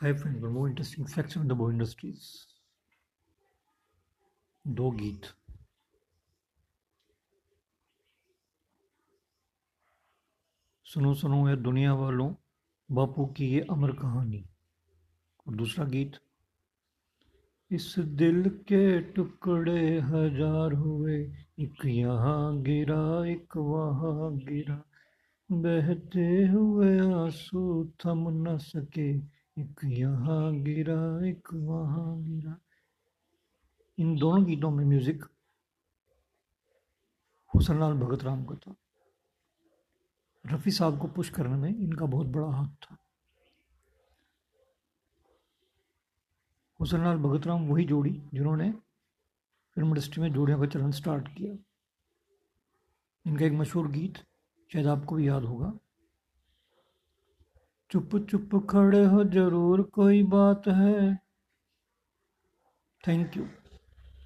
Hi friends, one more interesting facts on the Bow Industries. दो गीत सुनो सुनो है दुनिया वालों बापू की ये अमर कहानी। और दूसरा गीत इस दिल के टुकड़े हज़ार हुए एक यहाँ गिरा एक वहाँ गिरा। बहते हुए आँसू थम न सके एक यहाँ गिरा, एक वहाँ गिरा। इन दोनों गीतों में म्यूज़िक हुसनलाल भगत राम का था। रफ़ी साहब को पुश करने में इनका बहुत बड़ा हाथ था। हुसनलाल भगत राम वही जोड़ी जिन्होंने फ़िल्म इंडस्ट्री में जोड़ियों का चलन स्टार्ट किया। इनका एक मशहूर गीत, शायद आपको भी याद होगा। चुप चुप खड़े हो ज़रूर कोई बात है। Thank you